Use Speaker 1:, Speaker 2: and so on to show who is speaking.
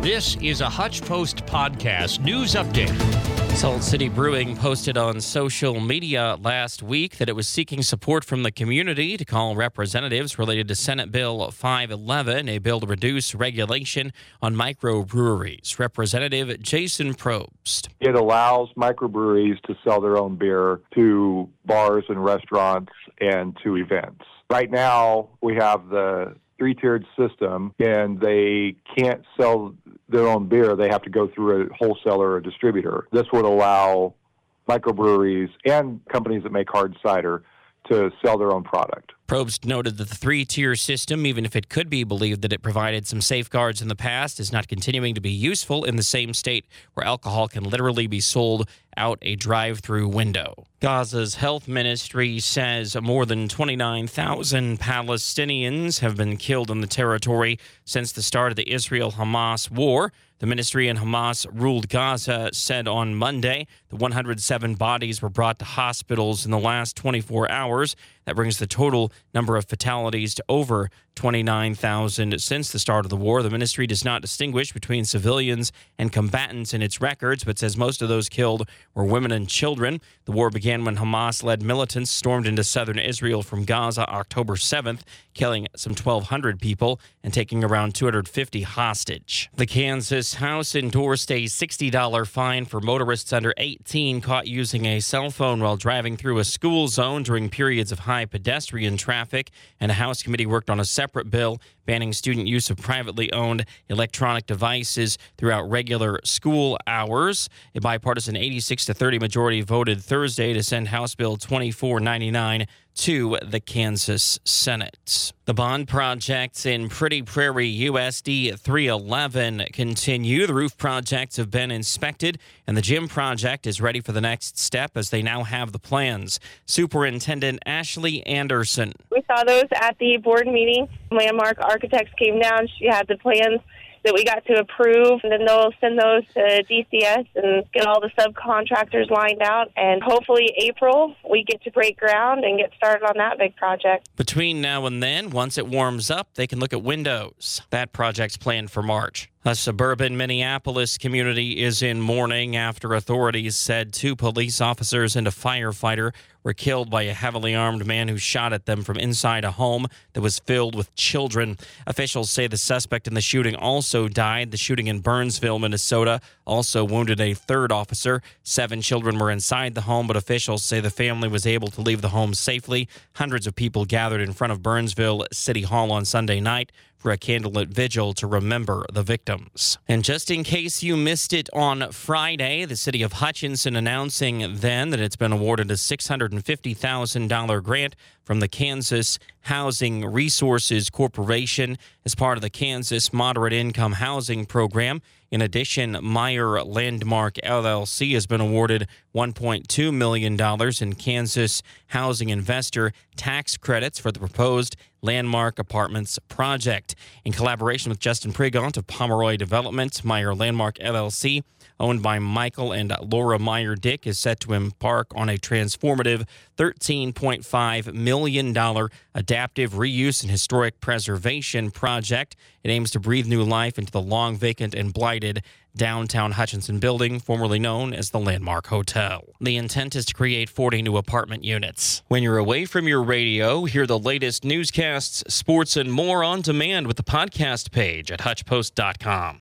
Speaker 1: This is a Hutch Post podcast news update.
Speaker 2: Salt City Brewing posted on social media last week that it was seeking support from the community to call representatives related to Senate Bill 511, a bill to reduce regulation on microbreweries. Representative Jason Probst.
Speaker 3: It allows microbreweries to sell their own beer to bars and restaurants and to events. Right now, we have the three tiered system and they can't sell their own beer. They have to go through a wholesaler or a distributor. This would allow microbreweries and companies that make hard cider to sell their own product.
Speaker 2: Probst noted that the three tier system, even if it could be believed that it provided some safeguards in the past, is not continuing to be useful in the same state where alcohol can literally be sold out a drive through window. Gaza's health ministry says more than 29,000 Palestinians have been killed in the territory since the start of the Israel Hamas war. The ministry and Hamas ruled Gaza said on Monday the 107 bodies were brought to hospitals in the last 24 hours. That brings the total number of fatalities to over 29,000 since the start of the war. The ministry does not distinguish between civilians and combatants in its records, but says most of those killed were women and children. The war began when Hamas led militants stormed into southern Israel from Gaza October 7th, killing some 1,200 people and taking around 250 hostage. The Kansas House endorsed a $60 fine for motorists under 18 caught using a cell phone while driving through a school zone during periods of high pedestrian traffic, and a House committee worked on a separate bill banning student use of privately owned electronic devices throughout regular school hours. A bipartisan 86 to 30 majority voted Thursday to send House Bill 2499 to the Kansas Senate. The bond projects in Pretty Prairie USD 311 continue. The roof projects have been inspected, and the gym project is ready for the next step as they now have the plans. Superintendent Ashley Anderson.
Speaker 4: We saw those at the board meeting. Landmark Architects came down. She had the plans that we got to approve, and then they'll send those to DCS and get all the subcontractors lined out. And hopefully, April, we get to break ground and get started on that big project.
Speaker 2: Between now and then, once it warms up, they can look at windows. That project's planned for March. A suburban Minneapolis community is in mourning after authorities said two police officers and a firefighter were killed by a heavily armed man who shot at them from inside a home that was filled with children. Officials say the suspect in the shooting also died. The shooting in Burnsville, Minnesota, also wounded a third officer. Seven children were inside the home, but officials say the family was able to leave the home safely. Hundreds of people gathered in front of Burnsville City Hall on Sunday night for a candlelit vigil to remember the victims. And just in case you missed it on Friday, the city of Hutchinson announcing then that it's been awarded a $650,000 grant from the Kansas Housing Resources Corporation as part of the Kansas Moderate Income Housing Program. In addition, Meyer Landmark LLC has been awarded $1.2 million in Kansas housing investor tax credits for the proposed Landmark Apartments project. In collaboration with Justin Prigont of Pomeroy Development, Meyer Landmark LLC, owned by Michael and Laura Meyer Dick, is set to embark on a transformative $13.5 million adaptive reuse and historic preservation project. It aims to breathe new life into the long vacant and blighted downtown Hutchinson building, formerly known as the Landmark Hotel. The intent is to create 40 new apartment units. When you're away from your radio, hear the latest newscasts, sports, and more on demand with the podcast page at hutchpost.com.